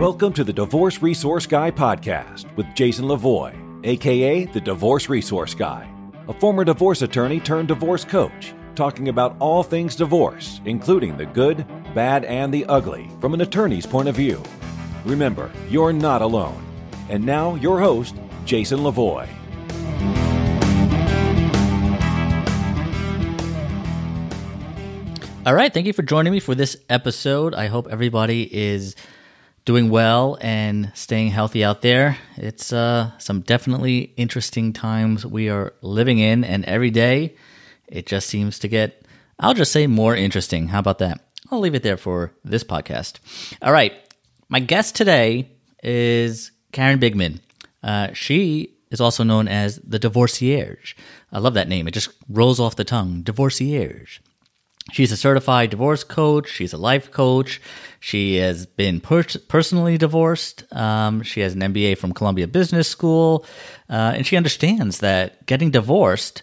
Welcome to the Divorce Resource Guy podcast with Jason Lavoie, aka the Divorce Resource Guy, a former divorce attorney turned divorce coach, talking about all things divorce, including the good, bad, and the ugly from an attorney's point of view. Remember, you're not alone. And now, your host, Jason Lavoie. All right, thank you for joining me for this episode. I hope everybody is doing well and staying healthy out there. It's uh, some definitely interesting times we are living in, and every day it just seems to get, I'll just say, more interesting. How about that? I'll leave it there for this podcast. All right, my guest today is Karen Bigman. Uh, she is also known as the divorcierge. I love that name. It just rolls off the tongue. Divorcierge. She's a certified divorce coach. She's a life coach. She has been per- personally divorced. Um, she has an MBA from Columbia Business School. Uh, and she understands that getting divorced,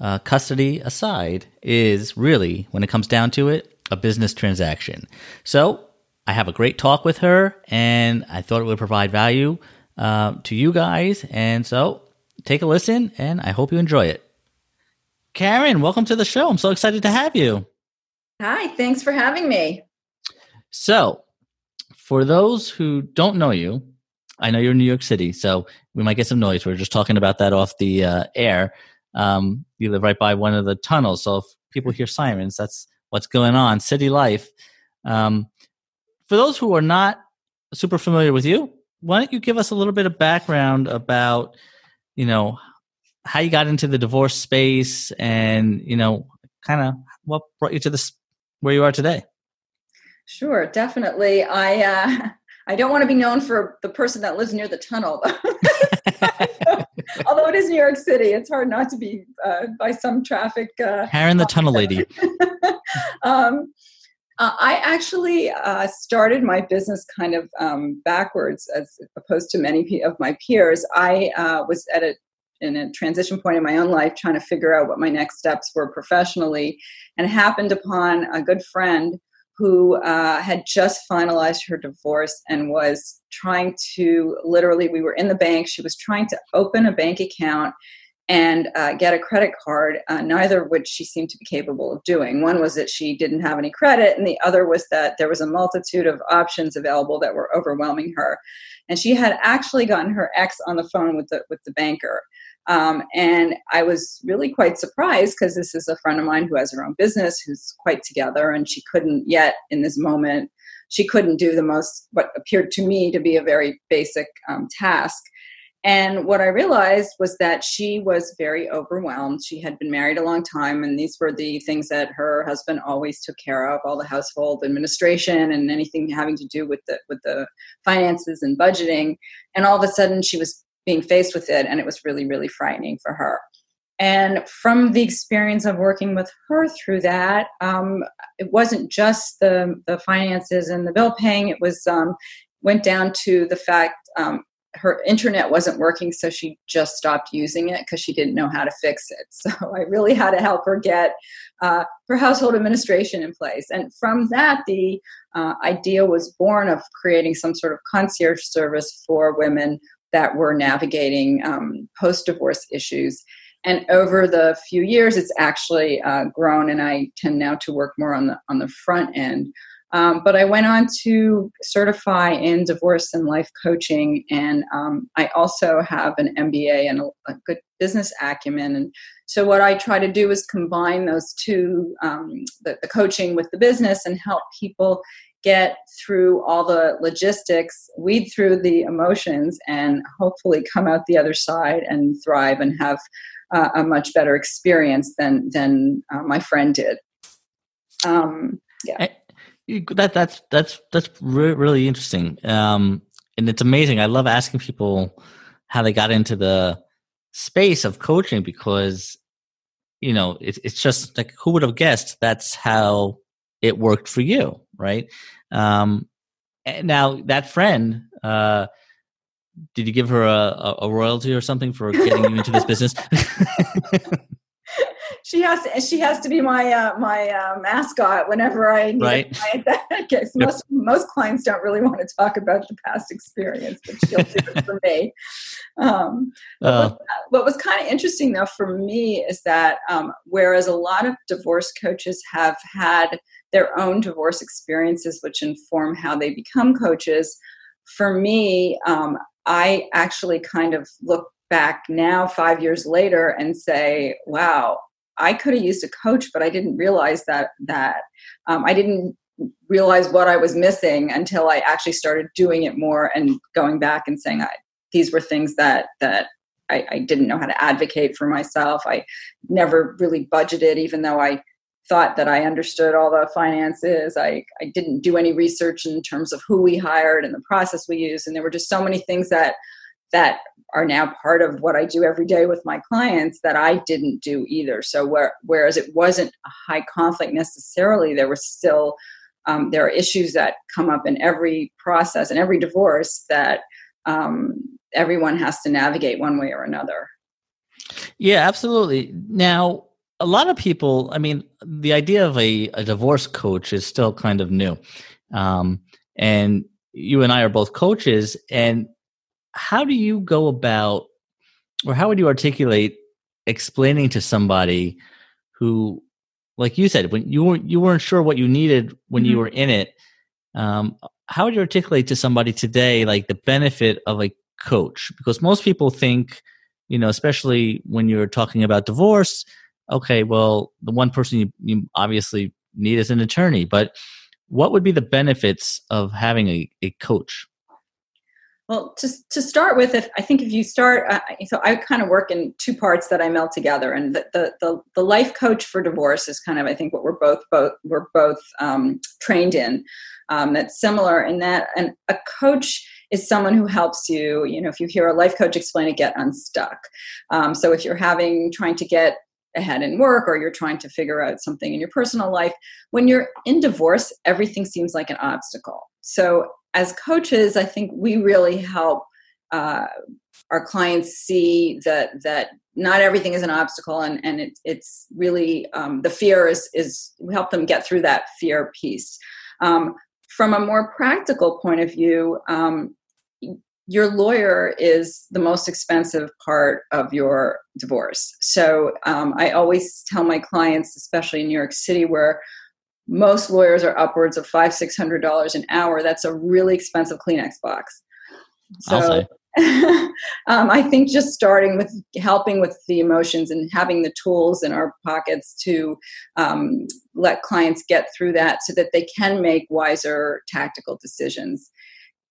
uh, custody aside, is really, when it comes down to it, a business transaction. So I have a great talk with her, and I thought it would provide value uh, to you guys. And so take a listen, and I hope you enjoy it. Karen, welcome to the show. I'm so excited to have you. Hi, thanks for having me. So, for those who don't know you, I know you're in New York City, so we might get some noise. We are just talking about that off the uh, air. Um, you live right by one of the tunnels, so if people hear sirens, that's what's going on. City life. Um, for those who are not super familiar with you, why don't you give us a little bit of background about, you know, how you got into the divorce space and you know, kind of what brought you to this where you are today? Sure, definitely. I uh, I don't want to be known for the person that lives near the tunnel. Although it is New York City, it's hard not to be uh, by some traffic. Uh, Karen, the tunnel lady. um, uh, I actually uh, started my business kind of um, backwards, as opposed to many of my peers. I uh, was at a in a transition point in my own life trying to figure out what my next steps were professionally and happened upon a good friend who uh, had just finalized her divorce and was trying to literally we were in the bank. She was trying to open a bank account and uh, get a credit card uh, neither of which she seemed to be capable of doing. One was that she didn't have any credit and the other was that there was a multitude of options available that were overwhelming her. And she had actually gotten her ex on the phone with the with the banker um, and I was really quite surprised because this is a friend of mine who has her own business, who's quite together, and she couldn't yet in this moment, she couldn't do the most, what appeared to me to be a very basic um, task. And what I realized was that she was very overwhelmed. She had been married a long time, and these were the things that her husband always took care of all the household administration and anything having to do with the, with the finances and budgeting. And all of a sudden, she was being faced with it and it was really really frightening for her. And from the experience of working with her through that um, it wasn't just the the finances and the bill paying it was um, went down to the fact um, her internet wasn't working so she just stopped using it because she didn't know how to fix it. So i really had to help her get uh, her household administration in place. And from that the uh, idea was born of creating some sort of concierge service for women that were navigating um, post divorce issues. And over the few years, it's actually uh, grown, and I tend now to work more on the on the front end. Um, but I went on to certify in divorce and life coaching, and um, I also have an MBA and a, a, good business acumen. And so, what I try to do is combine those two um, the, the coaching with the business and help people get through all the logistics, weed through the emotions, and hopefully come out the other side and thrive and have uh, a much better experience than than uh, my friend did. Um, yeah. I, that that's that's that's re- really interesting, um, and it's amazing. I love asking people how they got into the space of coaching because you know it, it's just like who would have guessed that's how it worked for you, right? Um, now that friend, uh, did you give her a, a royalty or something for getting you into this business? she has to, she has to be my uh, my uh, mascot whenever I need right. Most most clients don't really want to talk about the past experience, but she'll do it for me. Um, uh. what, what, was kind of interesting though for me is that um, whereas a lot of divorce coaches have had their own divorce experiences, which inform how they become coaches. For me, um, I actually kind of look back now, five years later, and say, "Wow, I could have used a coach, but I didn't realize that that um, I didn't realize what I was missing until I actually started doing it more and going back and saying I, these were things that that I, I, didn't know how to advocate for myself. I never really budgeted, even though I thought that I understood all the finances. I, I didn't do any research in terms of who we hired and the process we use. And there were just so many things that that are now part of what I do every day with my clients that I didn't do either. So where, whereas it wasn't a high conflict necessarily, there was still um, there are issues that come up in every process and every divorce that um, everyone has to navigate one way or another. Yeah, absolutely. Now, a lot of people, I mean, the idea of a, a divorce coach is still kind of new. Um, and you and I are both coaches. And how do you go about, or how would you articulate explaining to somebody who, like you said, when you weren't you weren't sure what you needed when mm-hmm. you were in it, um, how would you articulate to somebody today like the benefit of a coach? Because most people think, you know, especially when you're talking about divorce, okay, well, the one person you, you obviously need is an attorney, but what would be the benefits of having a, a coach? Well, to, to start with, if I think if you start, uh, so I kind of work in two parts that I meld together, and the, the, the the life coach for divorce is kind of I think what we're both both we're both um, trained in. Um, that's similar in that, and a coach is someone who helps you. You know, if you hear a life coach explain it, get unstuck. Um, so if you're having trying to get ahead in work or you're trying to figure out something in your personal life, when you're in divorce, everything seems like an obstacle. So as coaches, I think we really help uh, our clients see that that not everything is an obstacle, and and it, it's really um, the fear is is we help them get through that fear piece. Um, from a more practical point of view, um, your lawyer is the most expensive part of your divorce. So um, I always tell my clients, especially in New York City, where most lawyers are upwards of five six hundred dollars an hour that's a really expensive kleenex box. So um, i think just starting with helping with the emotions and having the tools in our pockets to um, let clients get through that so that they can make wiser tactical decisions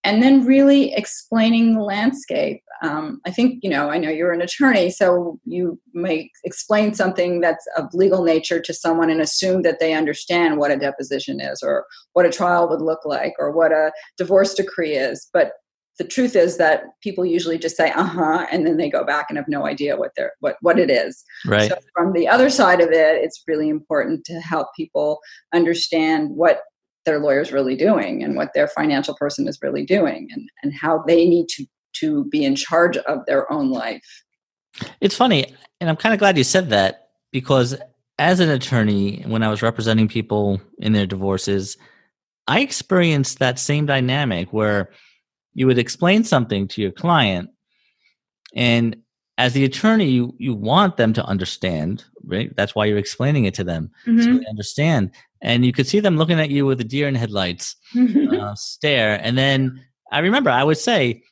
and then really explaining the landscape. Um, I think, you know, I know you're an attorney, so you may explain something that's of legal nature to someone and assume that they understand what a deposition is or what a trial would look like or what a divorce decree is. But the truth is that people usually just say uh-huh and then they go back and have no idea what they're what what it is right so from the other side of it it's really important to help people understand what their lawyer's really doing and what their financial person is really doing and, and how they need to, to be in charge of their own life. It's funny, and I'm kind of glad you said that because as an attorney, when I was representing people in their divorces, I experienced that same dynamic where you would explain something to your client and as the attorney you you want them to understand right that's why you're explaining it to them mm-hmm. so they understand and you could see them looking at you with a deer in headlights uh, stare. And then I remember I would say,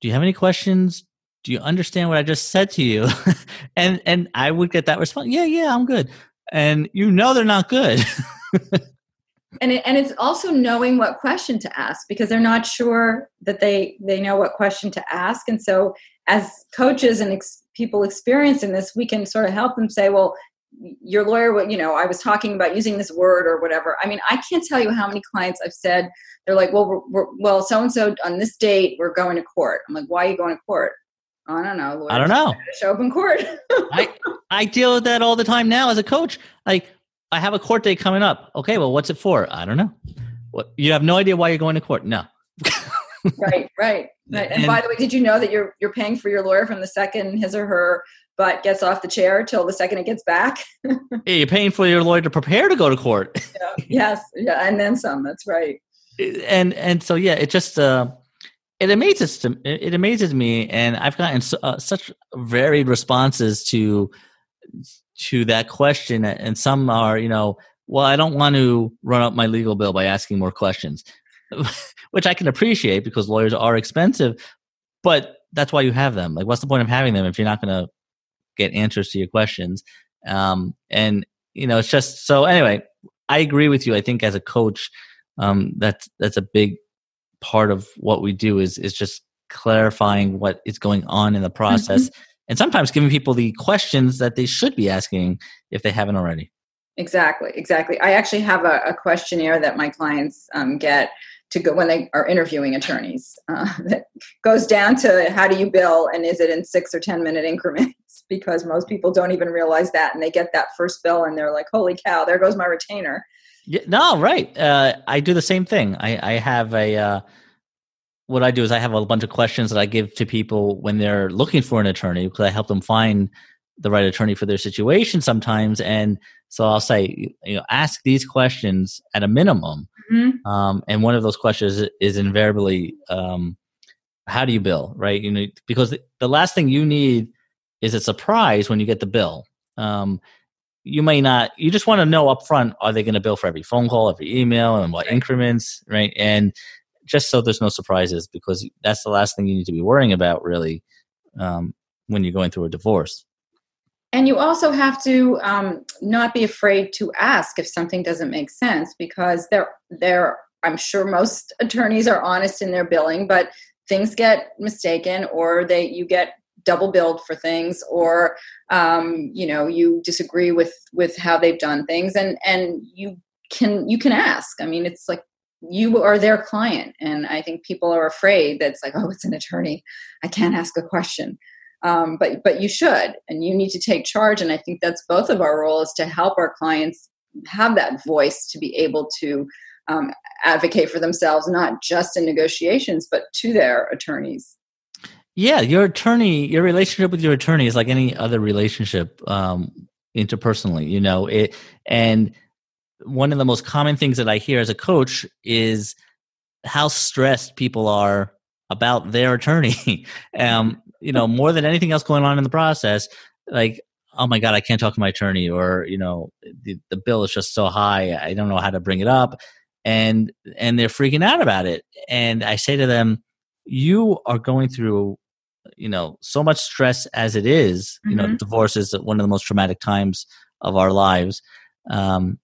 "Do you have any questions? Do you understand what I just said to you?" and and I would get that response, "Yeah, yeah, I'm good." And you know they're not good. and it, and it's also knowing what question to ask because they're not sure that they they know what question to ask and so as coaches and ex- people experiencing this we can sort of help them say well your lawyer what you know i was talking about using this word or whatever. I mean i can't tell you how many clients i've said they're like well we're, we're, well so and so on this date we're going to court. I'm like why are you going to court? I don't know i don't know. show up in court. I i deal with that all the time now as a coach. Like i have a court date coming up. Okay well what's it for? I don't know. What you have no idea why you're going to court? No. Right right Right. And, and, by the way, did you know that you're you're paying for your lawyer from the second his or her butt gets off the chair till the second it gets back? yeah, you're paying for your lawyer to prepare to go to court. yeah. Yes. Yeah. And then some. That's right. And and so yeah, it just uh, it amazes to, it amazes me, and I've gotten so, uh, such varied responses to to that question, and some are you know, well, I don't want to run up my legal bill by asking more questions, which I can appreciate because lawyers are expensive, but that's why you have them. Like, what's the point of having them if you're not going to get answers to your questions? Um, and you know, it's just so. Anyway, I agree with you. I think as a coach, um, that's that's a big part of what we do is is just clarifying what is going on in the process mm-hmm. and sometimes giving people the questions that they should be asking if they haven't already exactly exactly i actually have a, a questionnaire that my clients um, get to go when they are interviewing attorneys uh, that goes down to how do you bill and is it in six or ten minute increments because most people don't even realize that and they get that first bill and they're like holy cow there goes my retainer yeah, no, right. Uh, I do the same thing. I, I have a. Uh, what I do is I have a bunch of questions that I give to people when they're looking for an attorney because I help them find the right attorney for their situation sometimes. And so I'll say, you know, ask these questions at a minimum. Mm-hmm. Um, and one of those questions is invariably, um, how do you bill, right? You know, because the, last thing you need is a surprise when you get the bill. Um, you may not you just want to know up front are they going to bill for every phone call every email and what increments right and just so there's no surprises because that's the last thing you need to be worrying about really um, when you're going through a divorce and you also have to um, not be afraid to ask if something doesn't make sense because there there i'm sure most attorneys are honest in their billing but things get mistaken or they you get double billed for things or um, you know you disagree with with how they've done things and and you can you can ask. I mean it's like you are their client and i think people are afraid that it's like oh it's an attorney. I can't ask a question um, but but you should and you need to take charge and i think that's both of our roles to help our clients have that voice to be able to um, advocate for themselves not just in negotiations but to their attorneys yeah, your attorney, your relationship with your attorney is like any other relationship um, interpersonally, you know. It and one of the most common things that I hear as a coach is how stressed people are about their attorney. um, you know, more than anything else going on in the process, like, oh my God, I can't talk to my attorney, or you know, the, the bill is just so high, I don't know how to bring it up, and and they're freaking out about it. And I say to them, you are going through you know so much stress as it is, you mm-hmm. know divorce is one of the most traumatic times of our lives um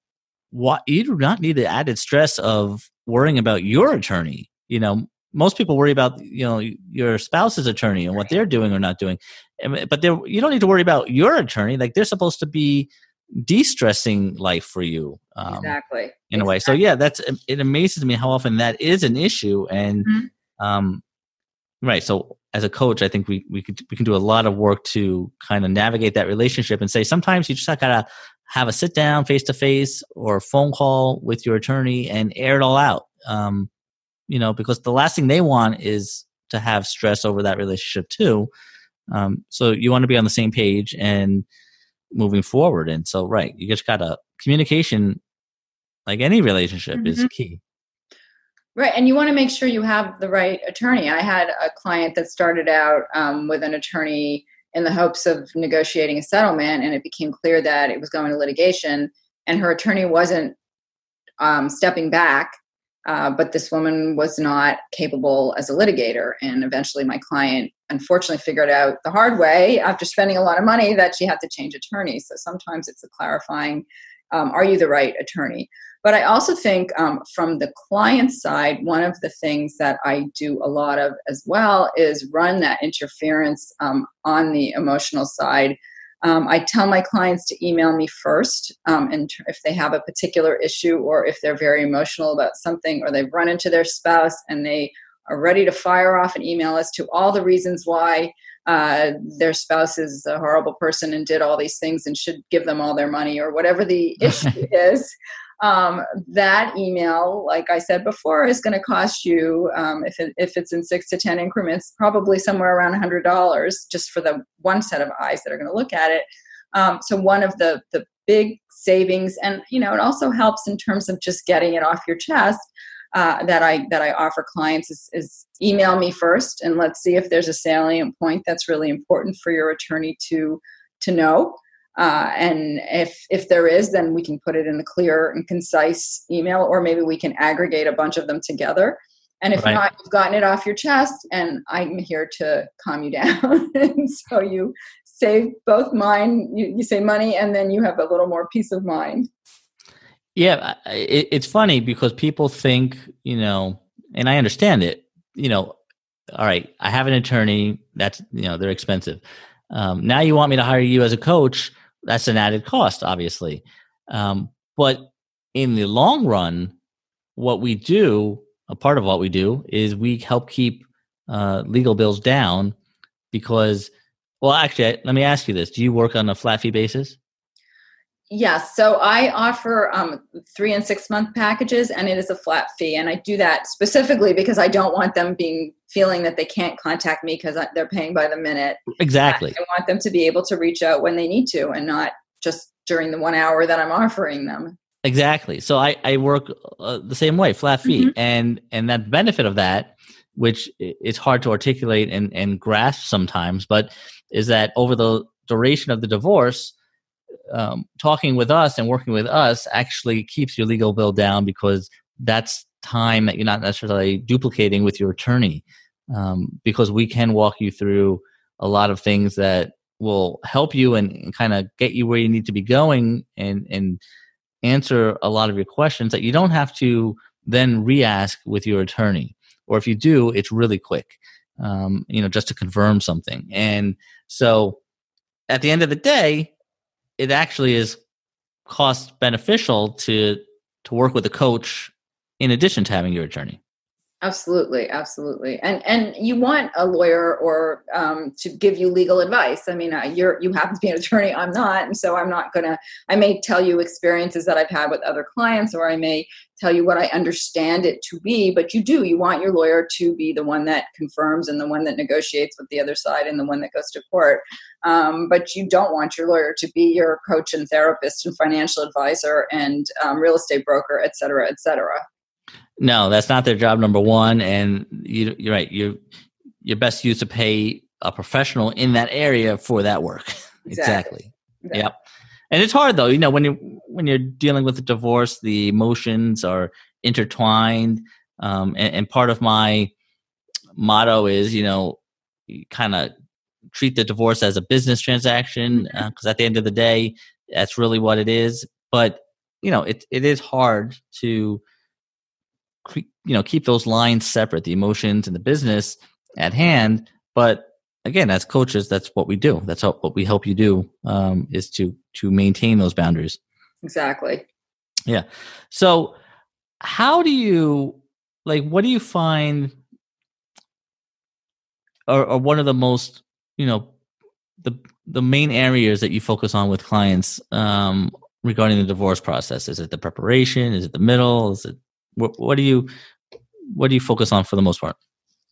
what you do not need the added stress of worrying about your attorney you know most people worry about you know your spouse's attorney and what they're doing or not doing but you don't need to worry about your attorney like they're supposed to be de-stressing life for you um, exactly in exactly. a way so yeah that's it amazes me how often that is an issue and mm-hmm. um right so as a coach, I think we we could we can do a lot of work to kind of navigate that relationship and say sometimes you just gotta have a sit down face to face or phone call with your attorney and air it all out. Um, you know, because the last thing they want is to have stress over that relationship too. Um, so you want to be on the same page and moving forward. And so, right, you just gotta communication, like any relationship, mm-hmm. is key. Right, and you want to make sure you have the right attorney. I had a client that started out um, with an attorney in the hopes of negotiating a settlement, and it became clear that it was going to litigation, and her attorney wasn't um, stepping back. Uh, but this woman was not capable as a litigator, and eventually, my client unfortunately figured out the hard way after spending a lot of money that she had to change attorneys. So sometimes it's a clarifying: um, Are you the right attorney? But I also think um, from the client side, one of the things that I do a lot of as well is run that interference um, on the emotional side. Um, I tell my clients to email me first, um, and if they have a particular issue or if they're very emotional about something or they've run into their spouse and they are ready to fire off an email as to all the reasons why uh, their spouse is a horrible person and did all these things and should give them all their money or whatever the issue is um, that email, like I said before, is going to cost you, um, if, it, if it's in six to 10 increments, probably somewhere around $100 just for the one set of eyes that are going to look at it. Um, so one of the, the big savings, and you know, it also helps in terms of just getting it off your chest. Uh, that I that I offer clients is, is, email me first and let's see if there's a salient point that's really important for your attorney to to know. Uh, and if if there is, then we can put it in a clear and concise email, or maybe we can aggregate a bunch of them together. And if right. not, you've gotten it off your chest, and I'm here to calm you down. and so you save both mine, you, you save money, and then you have a little more peace of mind. Yeah, it, it's funny because people think, you know, and I understand it. You know, all right, I have an attorney. That's you know they're expensive. Um, now you want me to hire you as a coach that's an added cost, obviously. Um, but in the long run, what we do, a part of what we do, is we help keep uh, legal bills down because, well, actually, let me ask you this: Do you work on a flat fee basis? Yes. So I offer um, three and six month packages, and it is a flat fee. And I do that specifically because I don't want them being feeling that they can't contact me because they're paying by the minute. Exactly. I want them to be able to reach out when they need to, and not just during the one hour that I'm offering them. Exactly. So I I work uh, the same way, flat fee, mm-hmm. and and that benefit of that, which is hard to articulate and and grasp sometimes, but is that over the duration of the divorce um, talking with us and working with us actually keeps your legal bill down because that's time that you're not necessarily duplicating with your attorney. Um, because we can walk you through a lot of things that will help you and, and kind of get you where you need to be going and and answer a lot of your questions that you don't have to then re-ask with your attorney. Or if you do it's really quick um, you know just to confirm something. And so at the end of the day it actually is cost beneficial to to work with a coach in addition to having your attorney absolutely absolutely. And and you want a lawyer or um, to give you legal advice. I mean uh, you're you happen to be an attorney i'm not and so i'm not gonna i may tell you experiences that i've had with other clients or i may tell you what i understand it to be but you do you want your lawyer to be the one that confirms and the one that negotiates with the other side and the one that goes to court. Um, but you don't want your lawyer to be your coach and therapist and financial advisor and um, real estate broker et cetera et cetera no, that's not their job number one. And you, are right. You you're best used to pay a professional in that area for that work. Exactly. exactly. Yep. And it's hard though, you know, when you when you're dealing with a divorce, the emotions are intertwined. Um, and, and part of my motto is, you know, kind of treat the divorce as a business transaction because mm-hmm. uh, at the end of the day, that's really what it is. But you know, it it is hard to you know keep those lines separate the emotions and the business at hand. But again as coaches that's what we do. That's how, what we help you do um, is to to maintain those boundaries. Exactly. Yeah. So how do you like what do you find are, are one of the most you know the the main areas that you focus on with clients um, regarding the divorce process? Is it the preparation? Is it the middle? Is it what, what do you what do you focus on for the most part?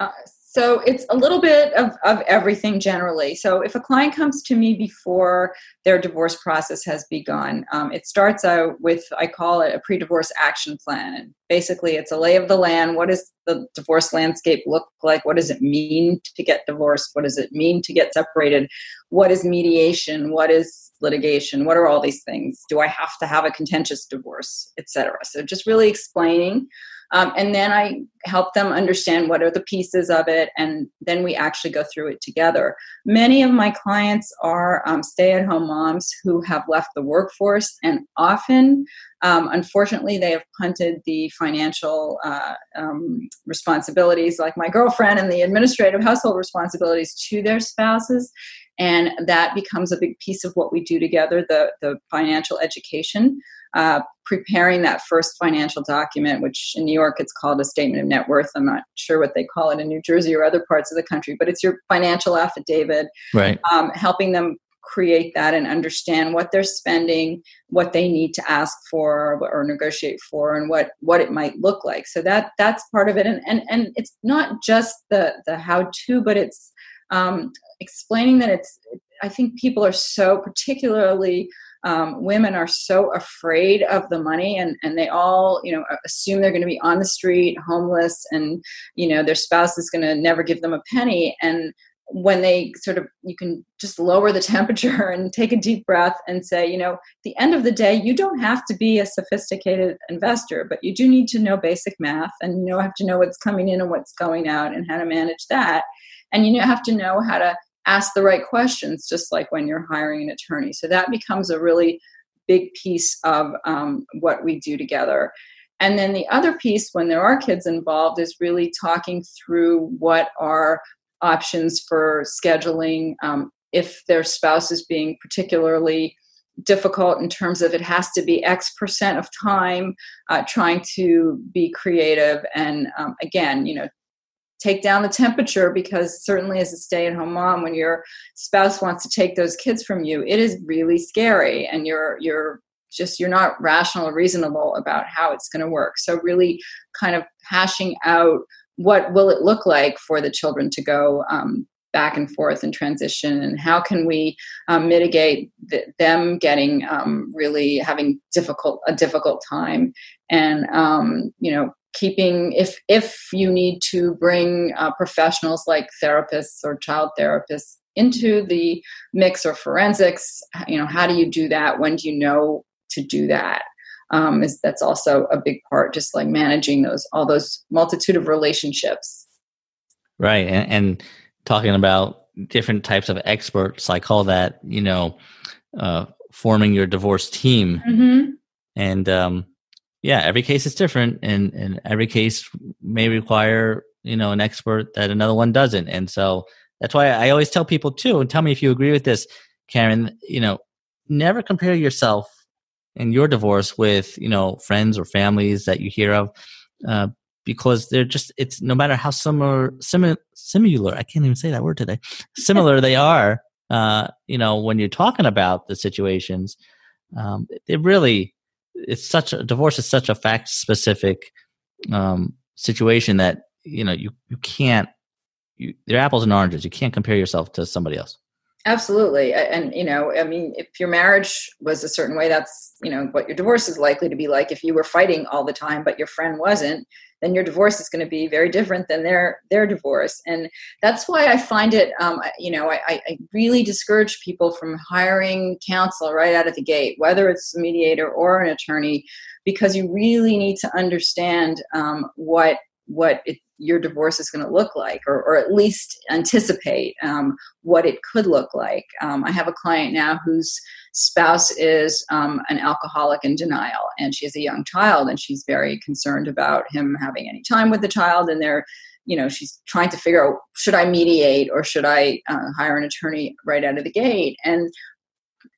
Uh, so it's a little bit of, of everything generally. So if a client comes to me before their divorce process has begun, um, it starts out with, I call it a pre divorce action plan. And basically, it's a lay of the land. What does the divorce landscape look like? What does it mean to get divorced? What does it mean to get separated? What is mediation? What is litigation? What are all these things? Do I have to have a contentious divorce, etc.? So just really explaining um, and then I help them understand what are the pieces of it, and then we actually go through it together. Many of my clients are um, stay at home moms who have left the workforce, and often, um, unfortunately, they have punted the financial uh, um, responsibilities, like my girlfriend, and the administrative household responsibilities to their spouses and that becomes a big piece of what we do together the, the financial education uh, preparing that first financial document, which in New York it's called a statement of net worth. I'm not sure what they call it in New Jersey or other parts of the country, but it's your financial affidavit. Right. Um, helping them create that and understand what they're spending what they need to ask for or negotiate for and what what it might look like so that that's part of it and and, and it's not just the the how to but it's um, explaining that it's i think people are so particularly um, women are so afraid of the money and, and they all you know assume they're going to be on the street homeless and you know their spouse is going to never give them a penny. And when they sort of you can just lower the temperature and take a deep breath and say you know the end of the day you don't have to be a sophisticated investor but you do need to know basic math and you know have to know what's coming in and what's going out and how to manage that. And you have to know how to ask the right questions just like when you're hiring an attorney. So that becomes a really big piece of um, what we do together. And then the other piece when there are kids involved is really talking through what are options for scheduling um, if their spouse is being particularly difficult in terms of it has to be X percent of time, uh, trying to be creative and um, again, you know, take down the temperature because certainly as a stay-at-home mom, when your spouse wants to take those kids from you, it is really scary, and you're you're just you're not rational or reasonable about how it's going to work. So really, kind of hashing out what will it look like for the children to go um, back and forth and transition and how can we um, mitigate the, them getting um, really having difficult a difficult time and um, you know keeping if if you need to bring uh, professionals like therapists or child therapists into the mix or forensics you know how do you do that? When do you know to do that? Um, is that's also a big part just like managing those all those multitude of relationships. Right and, and talking about different types of experts i call that you know uh, forming your divorce team. Mm-hmm. and um, yeah every case is different and and every case may require you know an expert that another one doesn't. And so that's why i always tell people too and tell me if you agree with this karen you know never compare yourself and your divorce with you know friends or families that you hear of uh, because they're just it's no matter how similar similar similar i can't even say that word today similar they are uh, you know when you're talking about the situations um, it really it's such a divorce is such a fact specific um, situation that you know you you can't you, they're apples and oranges you can't compare yourself to somebody else Absolutely. And, you know, I mean, if your marriage was a certain way, that's, you know, what your divorce is likely to be like. If you were fighting all the time, but your friend wasn't, then your divorce is going to be very different than their, their divorce. And that's why I find it, um, you know, I, I really discourage people from hiring counsel right out of the gate, whether it's a mediator or an attorney, because you really need to understand um, what what it, your divorce is going to look like, or, or at least anticipate um, what it could look like. Um, I have a client now whose spouse is um, an alcoholic in denial, and she has a young child, and she's very concerned about him having any time with the child, and they're you know she's trying to figure out should i mediate or should i uh, hire an attorney right out of the gate and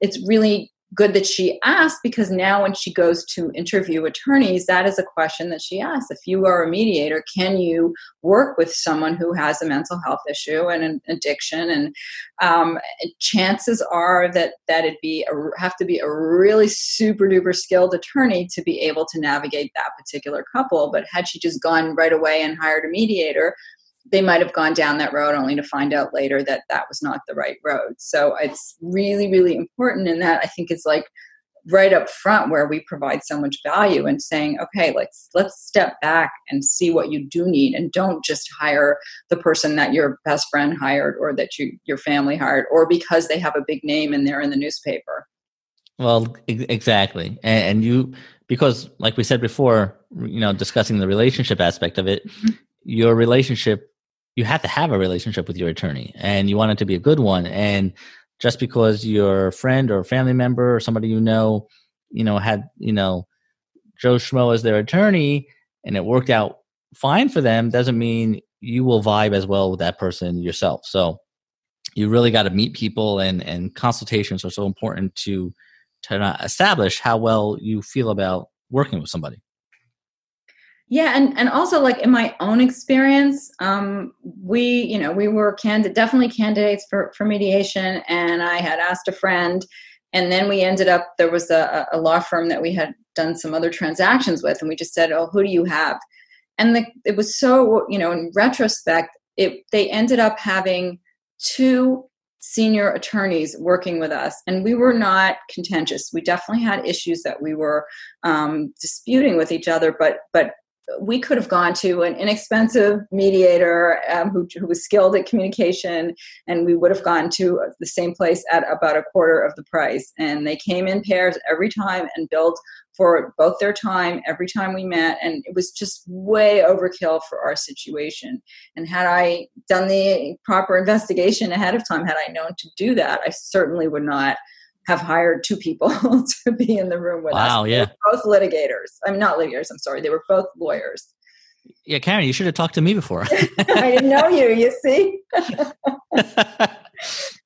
it's really good that she asked because now when she goes to interview attorneys that is a question that she asks. If you are a mediator can you work with someone who has a mental health issue and an addiction? And um, chances are that that it be a, have to be a really super duper skilled attorney to be able to navigate that particular couple. But had she just gone right away and hired a mediator they might have gone down that road only to find out later that that was not the right road. So it's really, really important. And that I think is like right up front where we provide so much value and saying, okay, let's let's step back and see what you do need, and don't just hire the person that your best friend hired or that you your family hired, or because they have a big name and they're in the newspaper. Well, exactly, and, you because like we said before, you know, discussing the relationship aspect of it, mm-hmm. your relationship you have to have a relationship with your attorney and you want it to be a good one and just because your friend or family member or somebody you know you know had you know joe schmo as their attorney and it worked out fine for them doesn't mean you will vibe as well with that person yourself. So you really got to meet people and and consultations are so important to to establish how well you feel about working with somebody Yeah, and and also like in my own experience, um, we you know we were candid definitely candidates for for mediation, and I had asked a friend, and then we ended up there was a, a law firm that we had done some other transactions with, and we just said, oh, who do you have? And the, it was so you know in retrospect, it they ended up having two senior attorneys working with us and we were not contentious we definitely had issues that we were um, disputing with each other but but we could have gone to an inexpensive mediator um, who, who, was skilled at communication, and we would have gone to the same place at about a quarter of the price. And they came in pairs every time and billed for both their time every time we met. And it was just way overkill for our situation. And had I done the proper investigation ahead of time, had I known to do that, I certainly would not have hired two people to be in the room with wow, us. Wow, yeah. Both litigators. I mean, not litigators, I'm sorry. They were both lawyers. Yeah, Karen, you should have talked to me before. I didn't know you, you see?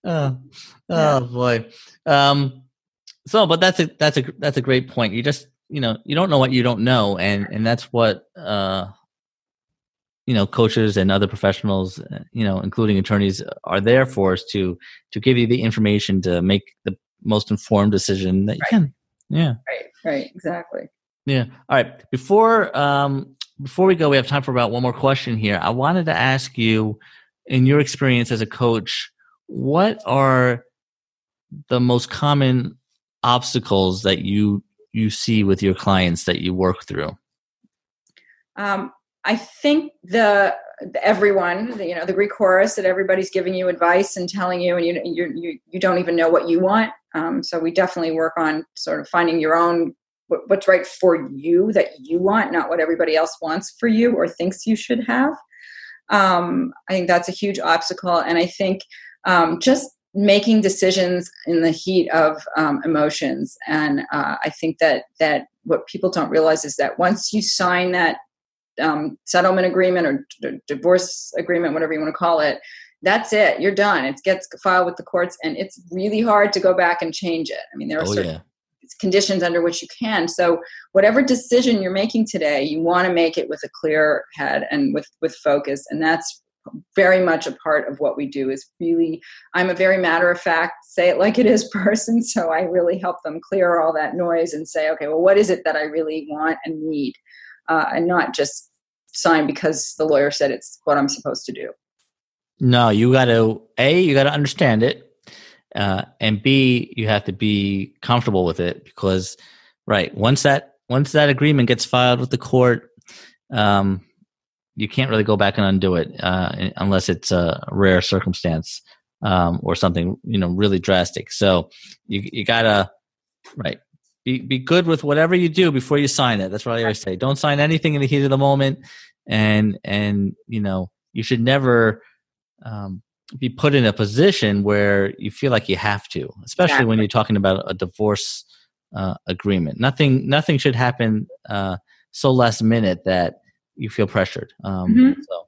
oh, oh boy. Um, so, but that's a, that's a, that's a great point. You just, you know, you don't know what you don't know. And, and that's what, uh, you know coaches and other professionals you know including attorneys are there for us to to give you the information to make the most informed decision that you right. can. Yeah. Right. Right. Exactly. Yeah. All right. Before um before we go, we have time for about one more question here. I wanted to ask you, in your experience as a coach, what are the most common obstacles that you you see with your clients that you work through? Um, I think the everyone, you know, the Greek chorus that everybody's giving you advice and telling you, and you you you, you don't even know what you want. Um, so we definitely work on sort of finding your own what's right for you that you want, not what everybody else wants for you or thinks you should have. Um, I think that's a huge obstacle, and I think um, just making decisions in the heat of um, emotions. And uh, I think that that what people don't realize is that once you sign that um, settlement agreement or d- divorce agreement, whatever you want to call it, that's it. You're done. It gets filed with the courts, and it's really hard to go back and change it. I mean, there are oh, certain yeah. conditions under which you can. So, whatever decision you're making today, you want to make it with a clear head and with with focus, and that's very much a part of what we do. Is really, I'm a very matter of fact, say it like it is person. So I really help them clear all that noise and say, okay, well, what is it that I really want and need, uh, and not just sign because the lawyer said it's what I'm supposed to do. No, you got to a you got to understand it, uh, and b you have to be comfortable with it because right once that once that agreement gets filed with the court, um, you can't really go back and undo it uh, unless it's a rare circumstance um, or something you know really drastic. So you you gotta right be be good with whatever you do before you sign it. That's what I always say. Don't sign anything in the heat of the moment, and and you know you should never um, be put in a position where you feel like you have to, especially exactly. when you're talking about a divorce uh, agreement. Nothing, nothing should happen uh, so last minute that you feel pressured. Um, mm-hmm. So,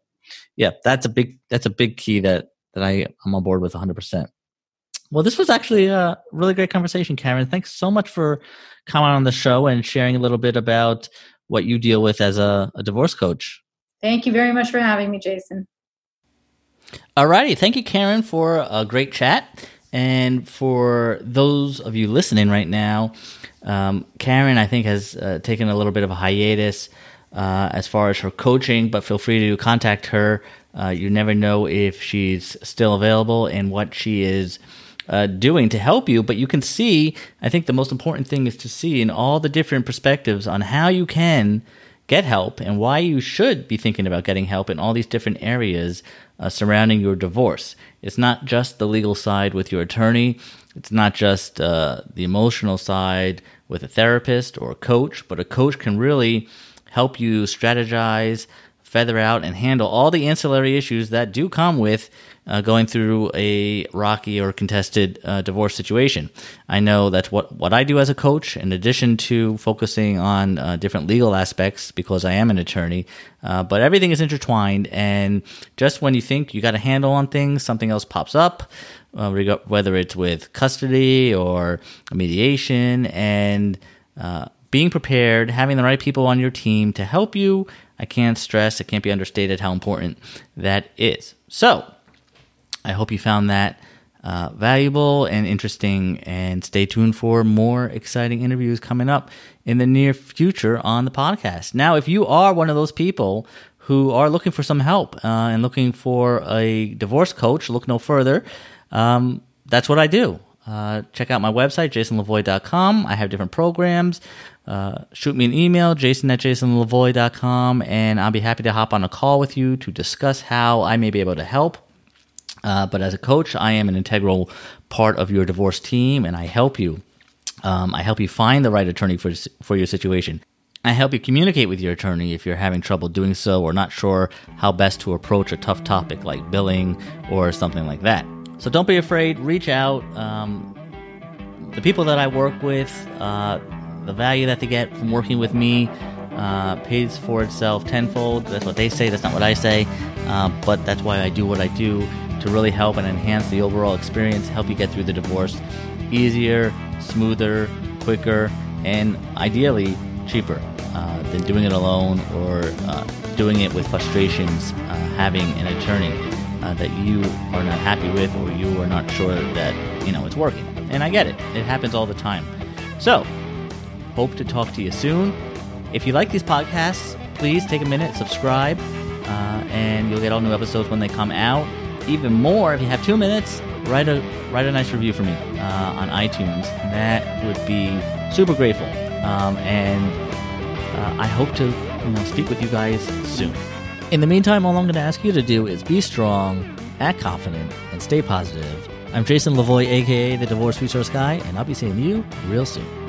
yeah, that's a big that's a big key that that I am on board with 100. percent Well, this was actually a really great conversation, Karen. Thanks so much for coming on the show and sharing a little bit about what you deal with as a, a divorce coach. Thank you very much for having me, Jason. Alrighty, thank you, Karen, for a great chat. And for those of you listening right now, um, Karen, I think, has uh, taken a little bit of a hiatus uh, as far as her coaching, but feel free to contact her. Uh, you never know if she's still available and what she is uh, doing to help you. But you can see, I think the most important thing is to see in all the different perspectives on how you can get help and why you should be thinking about getting help in all these different areas uh, surrounding your divorce. It's not just the legal side with your attorney, it's not just uh, the emotional side with a therapist or a coach, but a coach can really help you strategize, feather out, and handle all the ancillary issues that do come with uh, going through a rocky or contested uh, divorce situation. I know that's what, what I do as a coach, in addition to focusing on uh, different legal aspects because I am an attorney. Uh, but everything is intertwined, and just when you think you got a handle on things, something else pops up. Uh, whether it's with custody or mediation, and uh, being prepared, having the right people on your team to help you I can't stress, it can't be understated how important that is. So, I hope you found that uh, valuable and interesting, and stay tuned for more exciting interviews coming up in the near future on the podcast. Now, if you are one of those people who are looking for some help uh, and looking for a divorce coach, look no further. Um, that's what I do. Uh, check out my website, jasonlavoie.com. I have different programs. Uh, shoot me an email, jason at jasonlavoie.com, and I'll be happy to hop on a call with you to discuss how I may be able to help. Uh, but as a coach, I am an integral part of your divorce team, and I help you. Um, I help you find the right attorney for for your situation. I help you communicate with your attorney if you're having trouble doing so or not sure how best to approach a tough topic like billing or something like that. So don't be afraid. Reach out. Um, the people that I work with, uh, the value that they get from working with me uh, pays for itself tenfold. That's what they say. That's not what I say. Uh, but that's why I do what I do to really help and enhance the overall experience, help you get through the divorce easier, smoother, quicker, and ideally cheaper uh, than doing it alone or uh, doing it with frustrations, uh, having an attorney uh, that you are not happy with or you are not sure that you know it's working. And I get it; it happens all the time. So, hope to talk to you soon. If you like these podcasts, please take a minute, subscribe, uh, and you'll get all new episodes when they come out. Even more, if you have two minutes, write a write a nice review for me uh, on iTunes. That would be super grateful. Um, and uh, I hope to you know, speak with you guys soon. In the meantime, all I'm going to ask you to do is be strong, act confident, and stay positive. I'm Jason Lavoie, aka the Divorce Resource Guy, and I'll be seeing you real soon.